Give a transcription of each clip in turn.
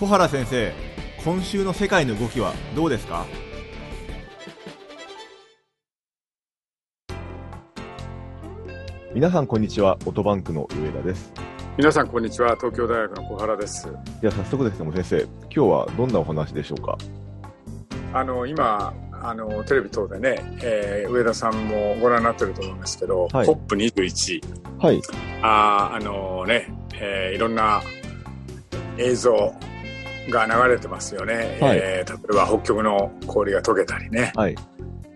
小原先生今週の世界の動きはどうですか？皆さんこんにちはオトバンクの上田です。皆さんこんにちは東京大学の小原です。では早速ですねもう先生今日はどんなお話でしょうか？あの今あのテレビ等でね、えー、上田さんもご覧になってると思うんですけど、はい、COP21、はい、ああのね、えー、いろんな映像が流れてますよね、はい、えー、例えば北極の氷が溶けたりね、はい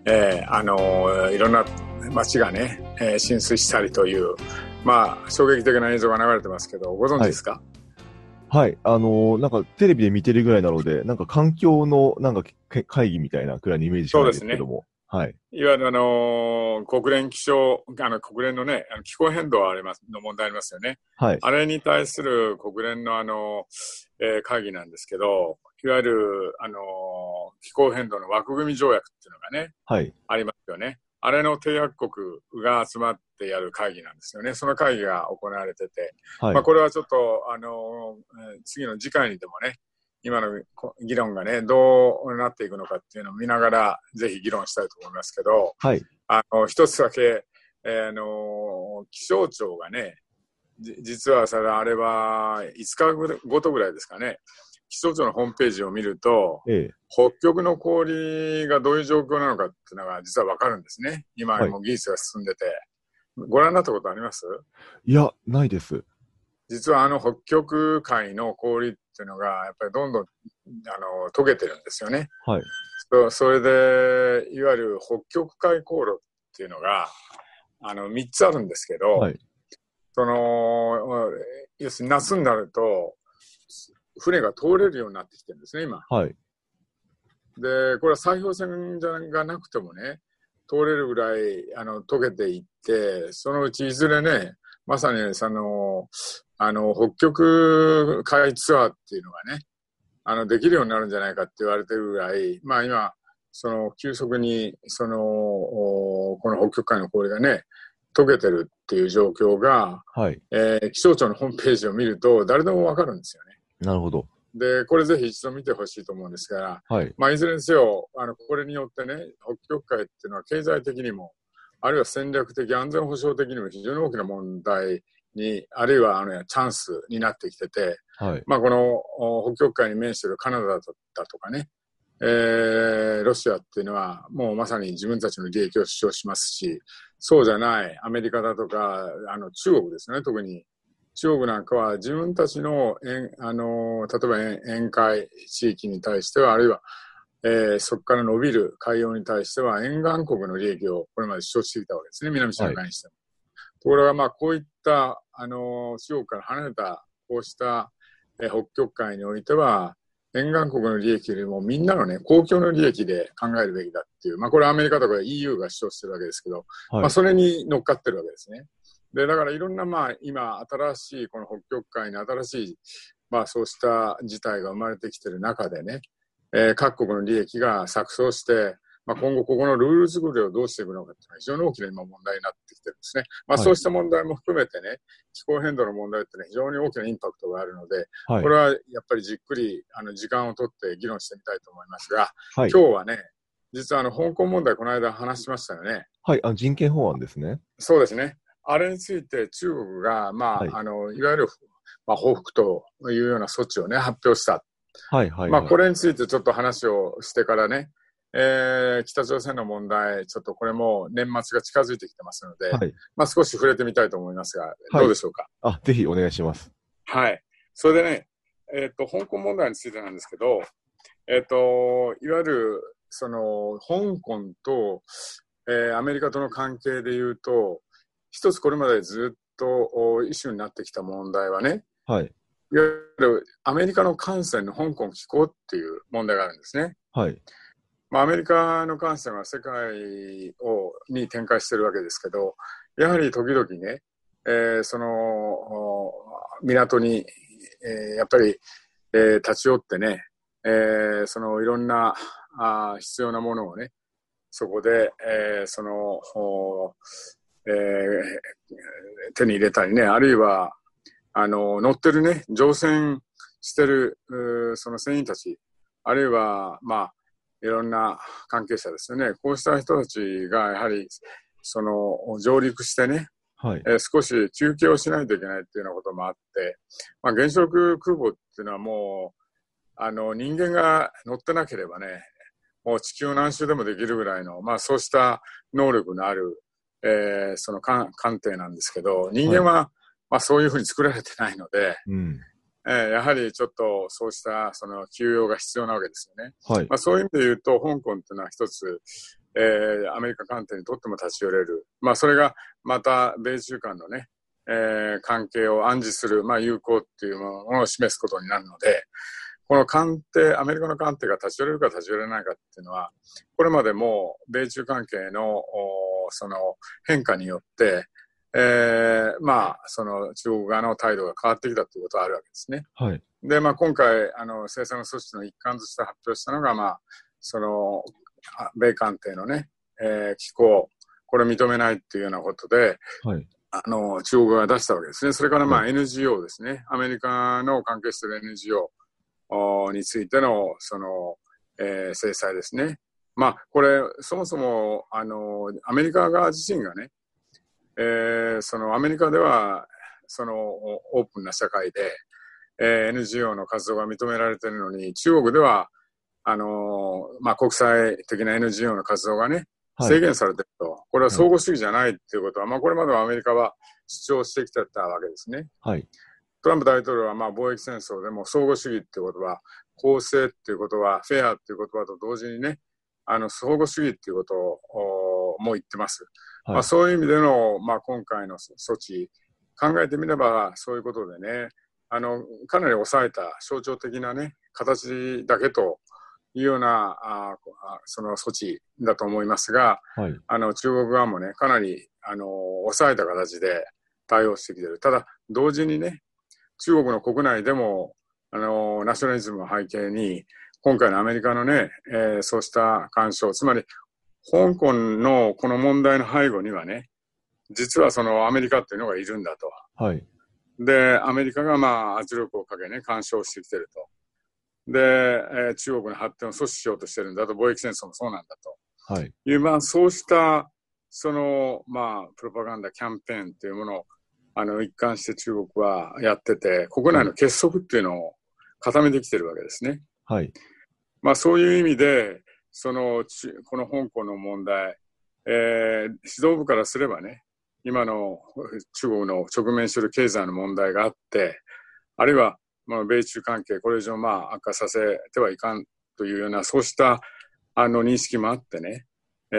えー、あのいろんな街がね、えー、浸水したりという、まあ、衝撃的な映像が流れてますけどご存知ですか、はい、はい、あのー、なんかテレビで見てるぐらいなので、なんか環境のなんか会議みたいなくらいのイメージがないですけども。はい。いわゆるあのー、国連気象、あの、国連のね、あの気候変動あります、の問題ありますよね。はい。あれに対する国連のあの、えー、会議なんですけど、いわゆる、あのー、気候変動の枠組み条約っていうのがね、はい。ありますよね。あれの締約国が集まってやる会議なんですよね。その会議が行われてて、はい、まあこれはちょっと、あのー、次の次回にでもね、今の議論がね、どうなっていくのかっていうのを見ながら、ぜひ議論したいと思いますけど、はい。あの、一つだけ、えー、あの、気象庁がね、実はそれ、あれは5日ごとぐらいですかね、気象庁のホームページを見ると、ええ、北極の氷がどういう状況なのかっていうのが実はわかるんですね。今も技術が進んでて。はい、ご覧になったことあります？いや、ないです。実はあの北極海の氷っていうのが、やっぱりどんどんあの溶けてるんですよね。はい。そそれで、いわゆる北極海航路っていうのが、あの、3つあるんですけど、はい、その、要するに夏になると、船が通れるようになってきてるんですね、今。はい。で、これは砕氷船がなくてもね、通れるぐらいあの溶けていって、そのうちいずれね、まさにその、あの、北極海ツアーっていうのがね、あの、できるようになるんじゃないかって言われてるぐらい、まあ今、その、急速に、その、この北極海の氷がね、溶けてるっていう状況が、はい、えー、気象庁のホームページを見ると、誰でもわかるんですよね。なるほど。で、これぜひ一度見てほしいと思うんですが、はい。まあ、いずれにせよ、あの、これによってね、北極海っていうのは経済的にも、あるいは戦略的、安全保障的にも非常に大きな問題に、あるいはあのチャンスになってきてて、はい、まあこの北極海に面しているカナダだとかね、えー、ロシアっていうのはもうまさに自分たちの利益を主張しますし、そうじゃないアメリカだとか、あの中国ですね、特に。中国なんかは自分たちの、あの例えば沿海地域に対しては、あるいは、えー、そこから伸びる海洋に対しては沿岸国の利益をこれまで主張してきたわけですね、南シナ海にしても。はいところが、まあ、こういった、あの、中国から離れた、こうした、え北極海においては、沿岸国の利益よりもみんなのね、公共の利益で考えるべきだっていう、まあ、これはアメリカとか EU が主張してるわけですけど、はい、まあ、それに乗っかってるわけですね。で、だからいろんな、まあ、今、新しい、この北極海に新しい、まあ、そうした事態が生まれてきてる中でね、えー、各国の利益が錯綜して、まあ、今後ここのルール作りをどうしていくのかっていうのは非常に大きな今問題になってきてるんですね。まあ、そうした問題も含めてね、気候変動の問題ってね、非常に大きなインパクトがあるので、はい、これはやっぱりじっくりあの時間をとって議論してみたいと思いますが、はい、今日はね、実はあの香港問題、この間話しましたよね。はい、あ人権法案ですね。そうですね。あれについて中国が、まあ、はい、あの、いわゆる、まあ、報復というような措置をね、発表した。はい、はい、まあ、これについてちょっと話をしてからね、えー、北朝鮮の問題、ちょっとこれも年末が近づいてきてますので、はい、まあ少し触れてみたいと思いますが、どうでしょうか？あ、ぜひお願いします。はい。それでね、えっ、ー、と、香港問題についてなんですけど、えっ、ー、と、いわゆる、その、香港と、えー、アメリカとの関係で言うと、一つこれまでずっとイシューになってきた問題はね、はい。いわゆるアメリカの艦船の香港寄港っていう問題があるんですね。はい。まあ、アメリカの艦船は世界をに展開してるわけですけど、やはり時々ね、えー、その港に、えー、やっぱり、えー、立ち寄ってね、えー、そのいろんなあ必要なものをね、そこで、えー、その、えー、手に入れたりね、あるいは、あの、乗ってるね、乗船してる、その船員たち、あるいは、まあ、いろんな関係者ですよね。こうした人たちが、やはり、その、上陸してね、はい。えー、少し休憩をしないといけないっていうようなこともあって、まあ、原子力空母っていうのはもう、あの、人間が乗ってなければね、もう地球何周でもできるぐらいの、まあそうした能力のある、えー、その艦艇なんですけど、人間は、はい、まあそういうふうに作られてないので、うんえー、やはりちょっとそうしたその休養が必要なわけですよね。はい、まあ、そういう意味で言うと、香港っていうのは一つ、えー、アメリカ艦艇にとっても立ち寄れる。まあそれがまた米中間のね、えー、関係を暗示する、まあ有効っていうものを示すことになるので、この艦艇、アメリカの艦艇が立ち寄れるか立ち寄れないかっていうのは、これまでも米中関係のその変化によって、えー、まあ、その中国側の態度が変わってきたということはあるわけですね。はい。で、まあ、今回、あの、制裁の措置の一環として発表したのが、まあ、その、米艦艇のね、えー、機構、これ認めないっていうようなことで、はい。あの、中国側が出したわけですね。それからまあ NGO ですね。アメリカの関係している NGO。についての、その、えー、制裁ですね。まあ、これ、そもそも、あの、アメリカ側自身がね、えー、そのアメリカでは、そのオープンな社会で、えー、NGO の活動が認められているのに、中国では、あのまあ、国際的な NGO の活動がね、制限されていると、はい、これは相互主義じゃないっていうことは、まあ、これまではアメリカは主張してきてたわけですね。はい。トランプ大統領はまあ貿易戦争でも相互主義っていうことは、公正っていうことは、フェアっていう言葉と同時にね、あの、相互主義っていうことをもう言ってます。はい、まあ、そういう意味での、まあ、今回の措置、考えてみればそういうことでね、あの、かなり抑えた象徴的なね、形だけというような、あその措置だと思いますが、はい、あの、中国側もね、かなり、あの、抑えた形で対応してきてる。ただ、同時にね、中国の国内でも、あの、ナショナリズムを背景に、今回のアメリカのね、えー、そうした干渉、つまり、香港のこの問題の背後にはね、実はそのアメリカっていうのがいるんだと。はい。で、アメリカがまあ圧力をかけね、干渉してきてると。で、えー、中国の発展を阻止しようとしてるんだと、貿易戦争もそうなんだと。はい。いう、まあそうした、その、まあ、プロパガンダ、キャンペーンっていうものをあの、一貫して中国はやってて、国内の結束っていうのを固めてきてるわけですね。はい。まあ、そういう意味で、その、この香港の問題、えー、指導部からすればね、今の中国の直面している経済の問題があって、あるいは、まあ、米中関係、これ以上、まあ、悪化させてはいかんというような、そうしたあの認識もあってね、え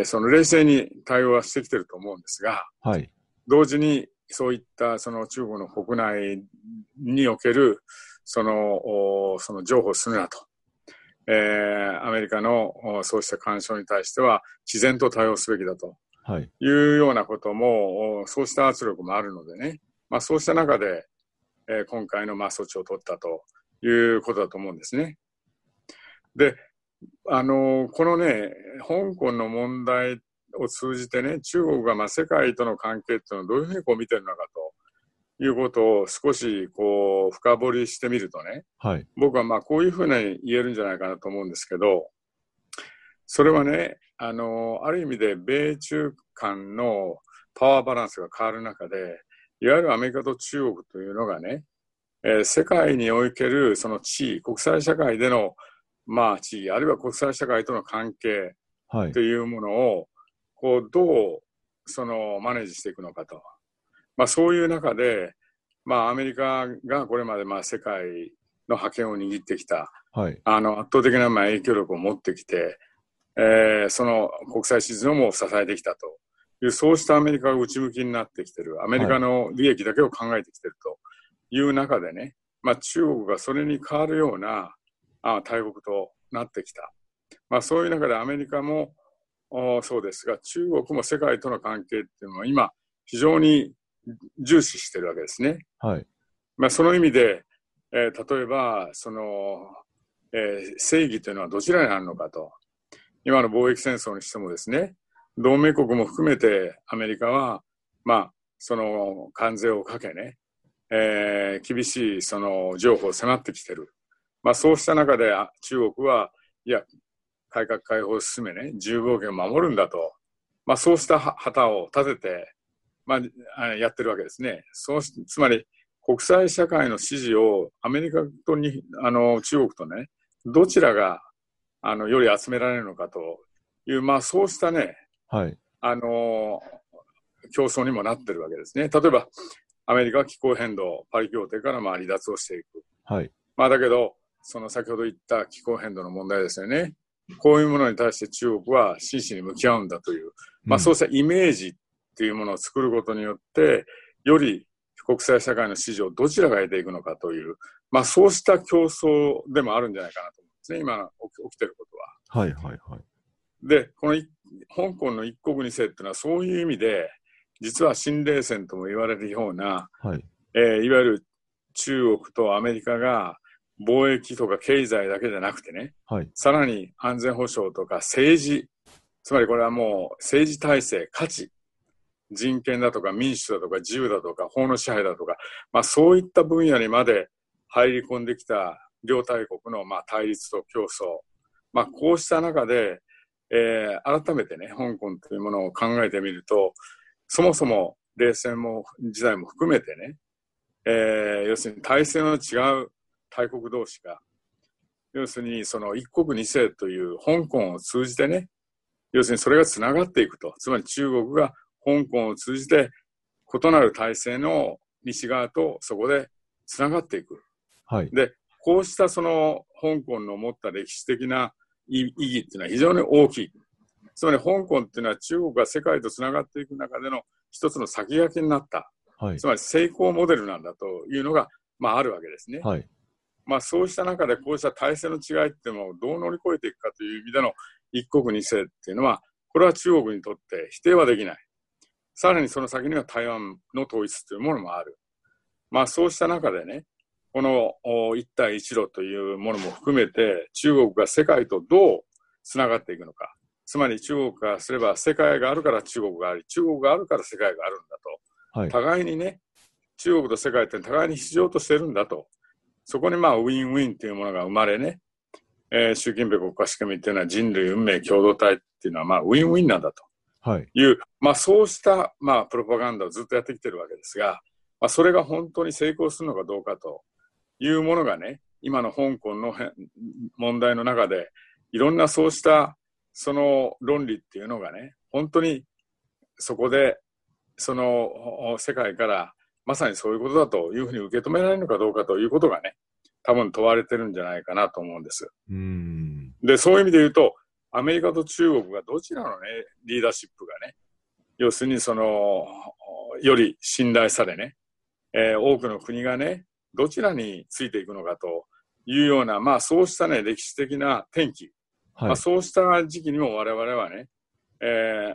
ー、その冷静に対応はしてきてると思うんですが、はい、同時にそういったその中国の国内におけるそのその譲歩するなと、えー、アメリカのそうした干渉に対しては自然と対応すべきだと。い。うようなことも、そうした圧力もあるのでね、まあ、そうした中で、えー、今回のまあ措置を取ったということだと思うんですね。で、あのこのね、香港の問題を通じてね、中国がまあ世界との関係っていうのをどういうふうにこう見てるのかということを少しこう深掘りしてみるとね、はい、僕はまあこういうふうに言えるんじゃないかなと思うんですけど、それはね、あの、ある意味で米中間のパワーバランスが変わる中で、いわゆるアメリカと中国というのがね、えー、世界におけるその地位、国際社会でのまあ地位、あるいは国際社会との関係というものを、こう、どう、その、マネージしていくのかと。まあ、そういう中で、まあ、アメリカがこれまで、まあ、世界の覇権を握ってきた、はい、あの、圧倒的な、まあ、影響力を持ってきて、えー、その国際秩序も支えてきたと。いう、そうしたアメリカが内向きになってきてる、アメリカの利益だけを考えてきてると。いう中でね、まあ、中国がそれに変わるようなあ大国となってきた。まあ、そういう中でアメリカも、そうですが、中国も世界との関係っていうのは今、非常に重視してるわけですね。はい。まあ、その意味で、えー、例えば、その、えー、正義というのはどちらにあるのかと。今の貿易戦争にしてもですね、同盟国も含めてアメリカは、まあ、その関税をかけね、えー、厳しいその情報を迫ってきてる。まあ、そうした中で中国は、いや、改革開放を進めね、自由貿易を守るんだと、まあ、そうした旗を立てて、まあ、やってるわけですね。そうつまり、国際社会の支持をアメリカとにあの中国とね、どちらがあのより集められるのかという、まあ、そうしたね、はい、あの競争にもなってるわけですね。例えば、アメリカは気候変動、パリ協定からまあ離脱をしていく。はい。まあ、だけど、その先ほど言った気候変動の問題ですよね。こういうものに対して中国は真摯に向き合うんだという、まあ、そうしたイメージっていうものを作ることによって、より国際社会の支持をどちらが得ていくのかという、まあ、そうした競争でもあるんじゃないかなと思うんですね、今起きてることは。はいはいはい。で、この香港の一国二制っていうのはそういう意味で、実は新冷戦とも言われるような、はいえー、いわゆる中国とアメリカが貿易とか経済だけじゃなくてね、はい、さらに安全保障とか政治、つまりこれはもう政治体制、価値、人権だとか民主だとか自由だとか法の支配だとか、まあ、そういった分野にまで入り込んできた両大国のまあ対立と競争、まあ、こうした中で、えー、改めてね香港というものを考えてみるとそもそも冷戦も時代も含めてね、えー、要するに体制の違う大国同士が、要するにその一国二制という香港を通じてね、要するにそれがつながっていくと。つまり中国が香港を通じて異なる体制の西側とそこでつながっていく。はい、で、こうしたその香港の持った歴史的な意義っていうのは非常に大きい。つまり香港っていうのは中国が世界とつながっていく中での一つの先駆けになった。はい、つまり成功モデルなんだというのが、まあ、あるわけですね。はい、まあ、そうした中でこうした体制の違いっていうのをどう乗り越えていくかという意味での一国二制っていうのは、これは中国にとって否定はできない。さらにその先には台湾の統一というものもある。まあそうした中でね、この一帯一路というものも含めて中国が世界とどうつながっていくのか。つまり中国からすれば世界があるから中国があり、中国があるから世界があるんだと。はい、互いにね、中国と世界って互いに必要としてるんだと。そこにまあウィンウィンというものが生まれね、えー、習近平国家仕組みっていうのは人類運命共同体っていうのはまあウィンウィンなんだと。はい、いう、まあ、そうした、まあ、プロパガンダをずっとやってきてるわけですが、まあ、それが本当に成功するのかどうかというものがね、今の香港の問題の中で、いろんなそうしたその論理っていうのがね、本当にそこで、その世界からまさにそういうことだというふうに受け止められるのかどうかということがね、多分問われてるんじゃないかなと思うんです。うんで、そういう意味で言うと、アメリカと中国がどちらのね、リーダーシップがね、要するにその、より信頼されね、えー、多くの国がね、どちらについていくのかというような、まあそうしたね、歴史的な転機、はい、まあ、そうした時期にも我々はね、えー、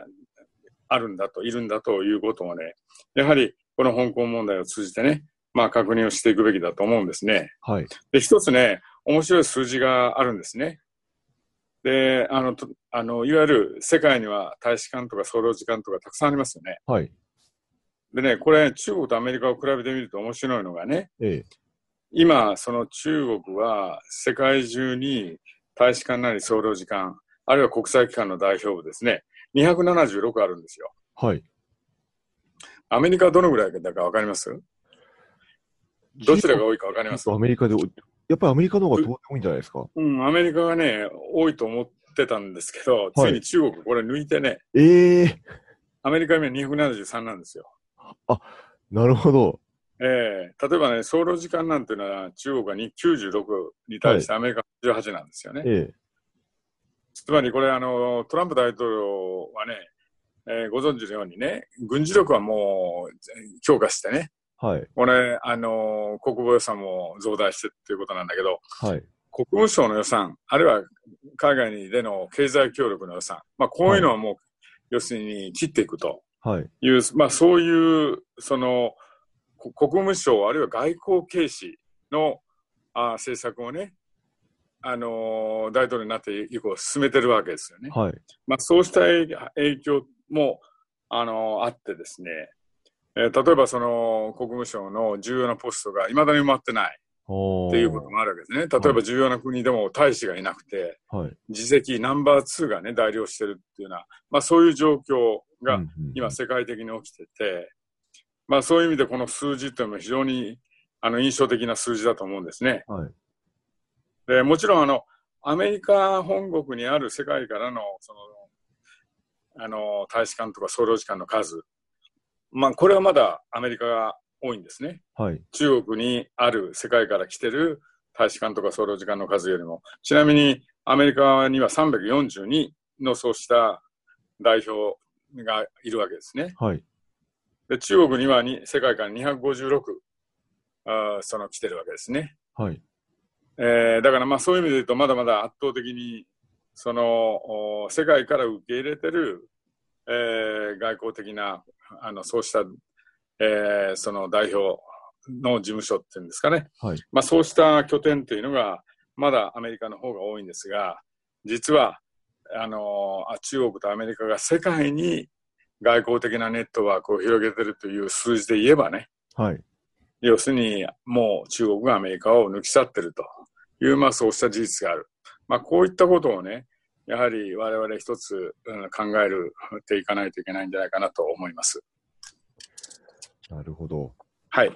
あるんだと、いるんだということをね、やはりこの香港問題を通じてね、まあ確認をしていくべきだと思うんですね。はい。で、一つね、面白い数字があるんですね。で、あの、あの、いわゆる世界には大使館とか総領事館とかたくさんありますよね。はい。でね、これ中国とアメリカを比べてみると面白いのがね、ええ、今、その中国は世界中に大使館なり総領事館、あるいは国際機関の代表部ですね、276あるんですよ。はい。アメリカはどのぐらいだかわかります？どちらが多いかわかります？アメリカでやっぱりアメリカの方が多いんじゃないですか？うん、アメリカがね、多いと思ってたんですけど、ついに中国これ抜いてね、ええー、アメリカ今273なんですよ。あ、なるほど。ええー、例えばね、総領事館なんていうのは中国が96に対してアメリカ18なんですよね。はい、ええつまりこれあの、トランプ大統領はね、えー、ご存知のようにね、軍事力はもう強化してね、はい。これ、あの、国防予算も増大してっていうことなんだけど、はい。国務省の予算、あるいは海外での経済協力の予算、まあ、こういうのはもう、はい、要するに切っていくという、はい、まあ、そういう、その、国務省、あるいは外交軽視のあ政策をね、あの大統領になって以降進めてるわけですよね。はい。まあ、そうした影響も、あのあってですね、えー、例えばその国務省の重要なポストがいまだに埋まってない。っていうこともあるわけですね。例えば重要な国でも大使がいなくて、はい、次席ナンバー2がね、代表してるっていうような、まあそういう状況が今世界的に起きてて、まあそういう意味でこの数字っていうのは非常にあの印象的な数字だと思うんですね。はい、でもちろんあの、アメリカ本国にある世界からのそのあの大使館とか総領事館の数、まあ、これはまだアメリカが多いんですね。はい、中国にある世界から来てる大使館とか総領事館の数よりも。ちなみにアメリカには342のそうした代表がいるわけですね。はい、で中国にはに世界から256あその来てるわけですね。はいえー、だからまあそういう意味で言うとまだまだ圧倒的にその世界から受け入れてる、えー、外交的なあのそうした、えー、その代表の事務所っていうんですかね、はい。まあ、そうした拠点というのがまだアメリカの方が多いんですが実はあの中国とアメリカが世界に外交的なネットワークを広げてるという数字で言えばね、はい、要するにもう中国がアメリカを抜き去ってるという、まあ、そうした事実がある。まあ、こういったことをね、やはり我々一つ、うん、考えるていかないといけないんじゃないかなと思います。なるほど。はい。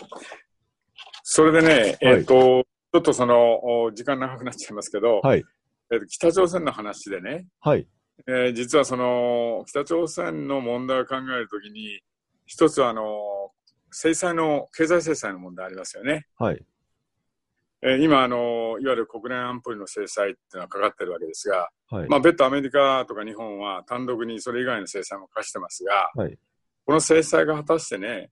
それでね、はい、えっ、ー、と、ちょっとその、時間長くなっちゃいますけど、はい、えーと、北朝鮮の話でね、はいえー、実はその、北朝鮮の問題を考えるときに、一つはあの、制裁の、経済制裁の問題ありますよね。はい。えー、今あの、いわゆる国連安保理の制裁っていうのはかかってるわけですが、はい、まあ別途アメリカとか日本は単独にそれ以外の制裁も課してますが、はい、この制裁が果たしてね、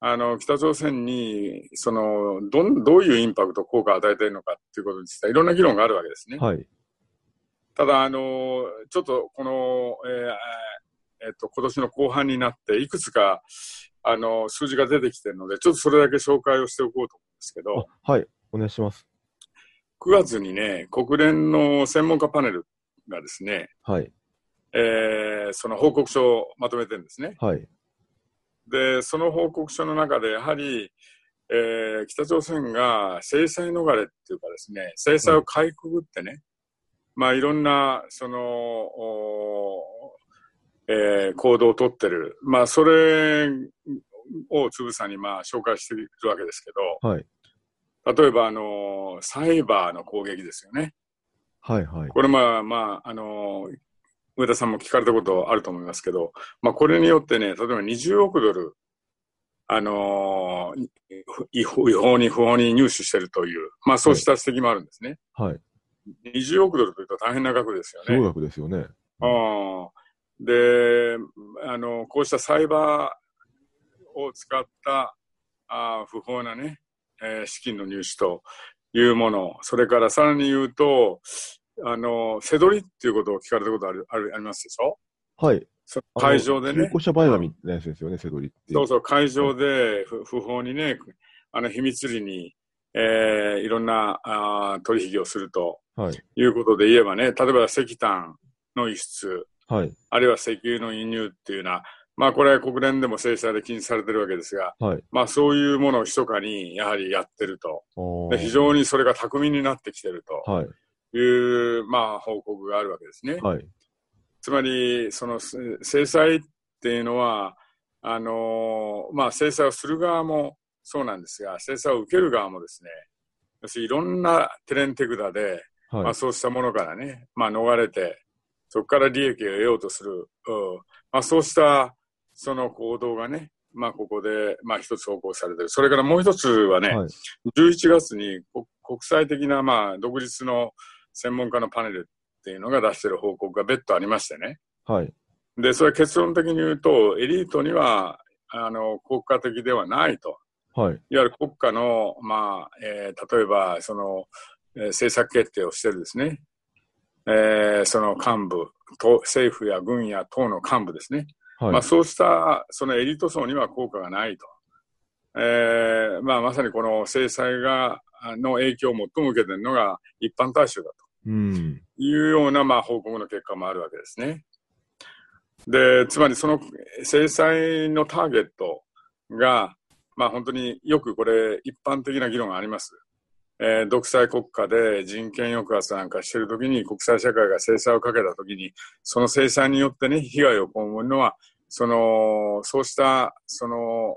あの、北朝鮮に、その、ど、どういうインパクト、効果を与えているのかっていうことについてはいろんな議論があるわけですね。はい。ただ、あの、ちょっとこの、えー、えっと、今年の後半になって、いくつか、あの、数字が出てきてるので、ちょっとそれだけ紹介をしておこうと思うんですけど。はい、お願いします。9月にね、国連の専門家パネルがですね、はい。えー、その報告書をまとめてるんですね。はい。で、その報告書の中で、やはり、えー、北朝鮮が制裁逃れっていうかですね、制裁をかいくぐってね、はい、まあいろんな、その、えー、行動をとってる。まあそれをつぶさにまあ紹介しているわけですけど、はい、例えばあの、サイバーの攻撃ですよね。はいはい。これまあまあ、あの、上田さんも聞かれたことあると思いますけど、まあ、これによってね、例えば20億ドル、あのー、違法に不法に入手してるという、まあ、そうした指摘もあるんですね。はい。20億ドルというと大変な額ですよね。額ですよね。あで、あの、こうしたサイバーを使ったあ不法なね、えー、資金の入手というもの、それからさらに言うと、あの、せどりっていうことを聞かれたことある、ある、ありますでしょ？はい。会場でね。中古車前髪のやつですよね、せどりって。そうそう、会場で不,、不法にね、あの、秘密裏に、えー、いろんなあ取引をすると、はい、いうことで言えばね、例えば石炭の輸出、はい、あるいは石油の輸入っていうような、まあこれは国連でも制裁で禁止されてるわけですが、はい、まあそういうものを密かにやはりやってると。で非常にそれが巧みになってきてると。はい。いう、まあ、報告があるわけですね。はい、つまり、その制裁っていうのは、あのまあ、制裁をする側もそうなんですが、制裁を受ける側もですね、要するにいろんなテレンテクダで、はい、まあ、そうしたものからね、まあ、逃れて、そこから利益を得ようとする、うん。まあ、そうしたその行動がね、まあ、ここで、まあ、一つ報告されてる。それからもう一つはね、はい、11月に国際的な、まあ、独立の専門家のパネルっていうのが出してる報告が別途ありましてね。はい。で、それ結論的に言うと、エリートには、あの、国家的ではないと。はい。いわゆる国家の、まあ、えー、例えば、その、えー、政策決定をしてるですね。えー、その幹部と、政府や軍や党の幹部ですね。はい、まあ、そうした、そのエリート層には効果がないと。えー、まあ、まさにこの制裁が、の影響を最も受けているのが一般大衆だと。うん、いうような、まあ、報告の結果もあるわけですね。で、つまりその制裁のターゲット、が、まあ本当によくこれ一般的な議論があります。えー、独裁国家で人権抑圧なんかしてるときに国際社会が制裁をかけたときに、その制裁によってね、被害を被るのは、その、そうした、その、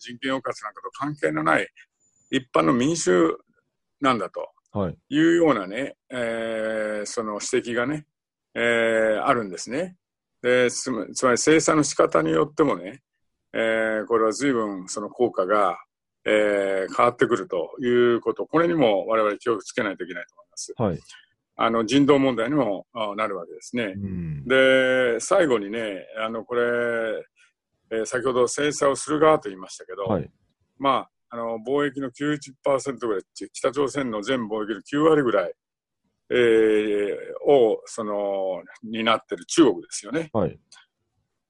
人権抑圧なんかと関係のない一般の民衆なんだというようなね、えー、その指摘がね、えー、あるんですね。でつまり制裁の仕方によってもね、えー、これは随分その効果が、えー、変わってくるということ、これにも我々気をつけないといけないと思います。はい、あの人道問題にもなるわけですね。うん、で、最後にね、あのこれ、えー、先ほど制裁をする側と言いましたけど、はい、まあ、あの貿易の90%ぐらい、北朝鮮の全貿易の9割ぐらい、えー、をその担っている中国ですよね。はい、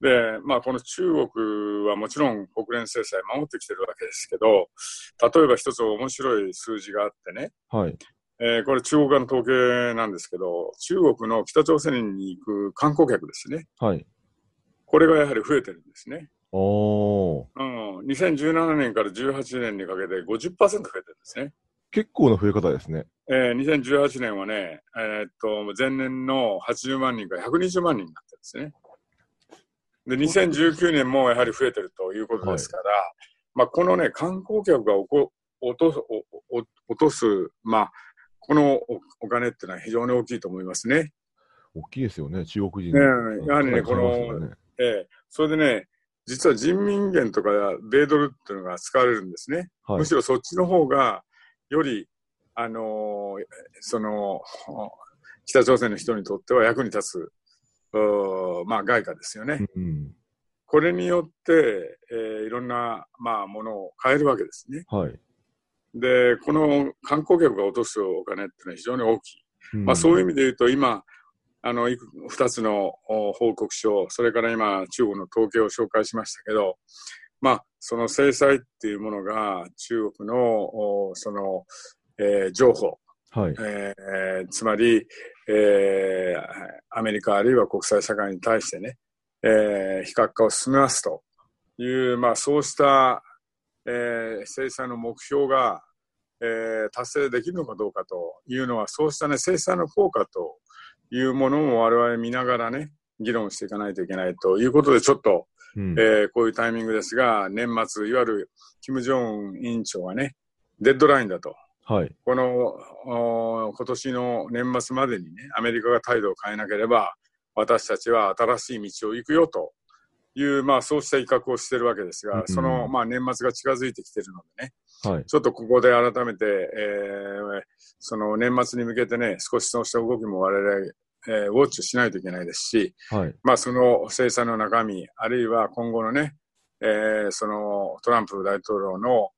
で、まあ、この中国はもちろん国連制裁守ってきてるわけですけど、例えば一つ面白い数字があってね、はいえー、これ中国側の統計なんですけど、中国の北朝鮮に行く観光客ですね。はい。これがやはり増えてるんですね。おうん、2017年から18年にかけて50%増えてるんですね。結構な増え方ですね。えー、2018年はね、えー、っと、前年の80万人から120万人になってるんですね。で、2019年もやはり増えてるということですから、はい、まあ、このね、観光客がおこ落とす、落とす、まあ、このお金っていうのは非常に大きいと思いますね。大きいですよね、中国人、ね。やはりね、この、ね、ええそれでね、実は人民元とか米ドルっていうのが使われるんですね。はい、むしろそっちの方が、より、あのー、その、北朝鮮の人にとっては役に立つまあ、外貨ですよね。うん、これによって、えー、いろんな、まあ、ものを買えるわけですね。はい、で、この観光客が落とすお金っていうのは非常に大きい。うん、まあ、そういう意味で言うと、今、あの、二つの報告書、それから今、中国の統計を紹介しましたけど、まあ、その制裁っていうものが中国の、その、えー、情報、はい、えー、つまり、えー、アメリカあるいは国際社会に対してね、えー、非核化を進めますという、まあ、そうした、えー、制裁の目標が、えー、達成できるのかどうかというのは、そうした、ね、制裁の効果というものも我々見ながらね、議論していかないといけないということで、ちょっと、うん、えー、こういうタイミングですが、年末、いわゆる金正恩委員長がね、デッドラインだとはい、この今年の年末までにね、アメリカが態度を変えなければ、私たちは新しい道を行くよという、まあ、そうした威嚇をしているわけですが、うん、その、まあ、年末が近づいてきているのでね、はい、ちょっとここで改めて、えー、その年末に向けてね、少しそうした動きも我々、えー、ウォッチしないといけないですし、はい、まあ、その制裁の中身、あるいは今後のね、えー、そのトランプ大統領の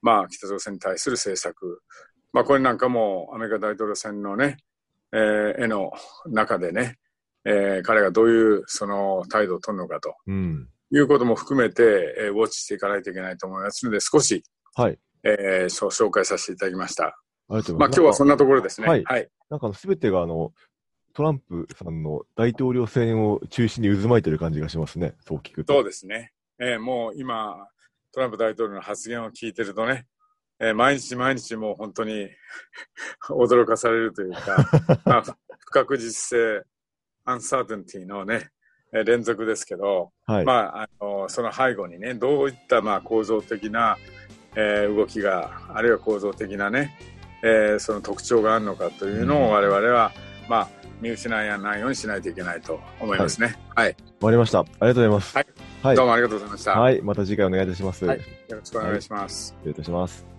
まあ、北朝鮮に対する政策、まあ、これなんかもアメリカ大統領選のね、えー、絵の中でね、えー、彼がどういうその態度を取るのかと、うん、いうことも含めて、えー、ウォッチしていかないといけないと思いますので、少し、はいえー、紹介させていただきました。あます。まあ、今日はそんなところですね。はい。はい、なんかすべてがあの、トランプさんの大統領選を中心に渦巻いてる感じがしますね、そう聞くと。そうですね。えー、もう今、トランプ大統領の発言を聞いてるとね、えー、毎日毎日もう本当に 驚かされるというか、まあ、不確実性、アンサーテンティのね、連続ですけど、はい、まあ、あのその背後にね、どういったまあ構造的な、えー、動きが、あるいは構造的なね、えー、その特徴があるのかというのを我々は、うん、まあ、見失いやないようにしないといけないと思いますね。はい。はい、終わりました。ありがとうございます。はいはい。どうもありがとうございました。はい。また次回お願いいたします。はい。よろしくお願いします。失礼いたします。